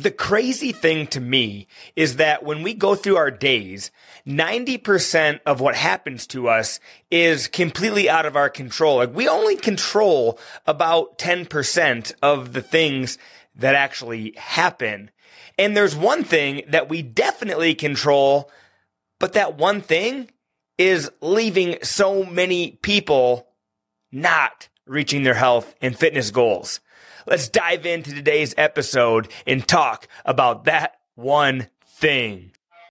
The crazy thing to me is that when we go through our days, 90% of what happens to us is completely out of our control. Like we only control about 10% of the things that actually happen. And there's one thing that we definitely control, but that one thing is leaving so many people not reaching their health and fitness goals. Let's dive into today's episode and talk about that one thing.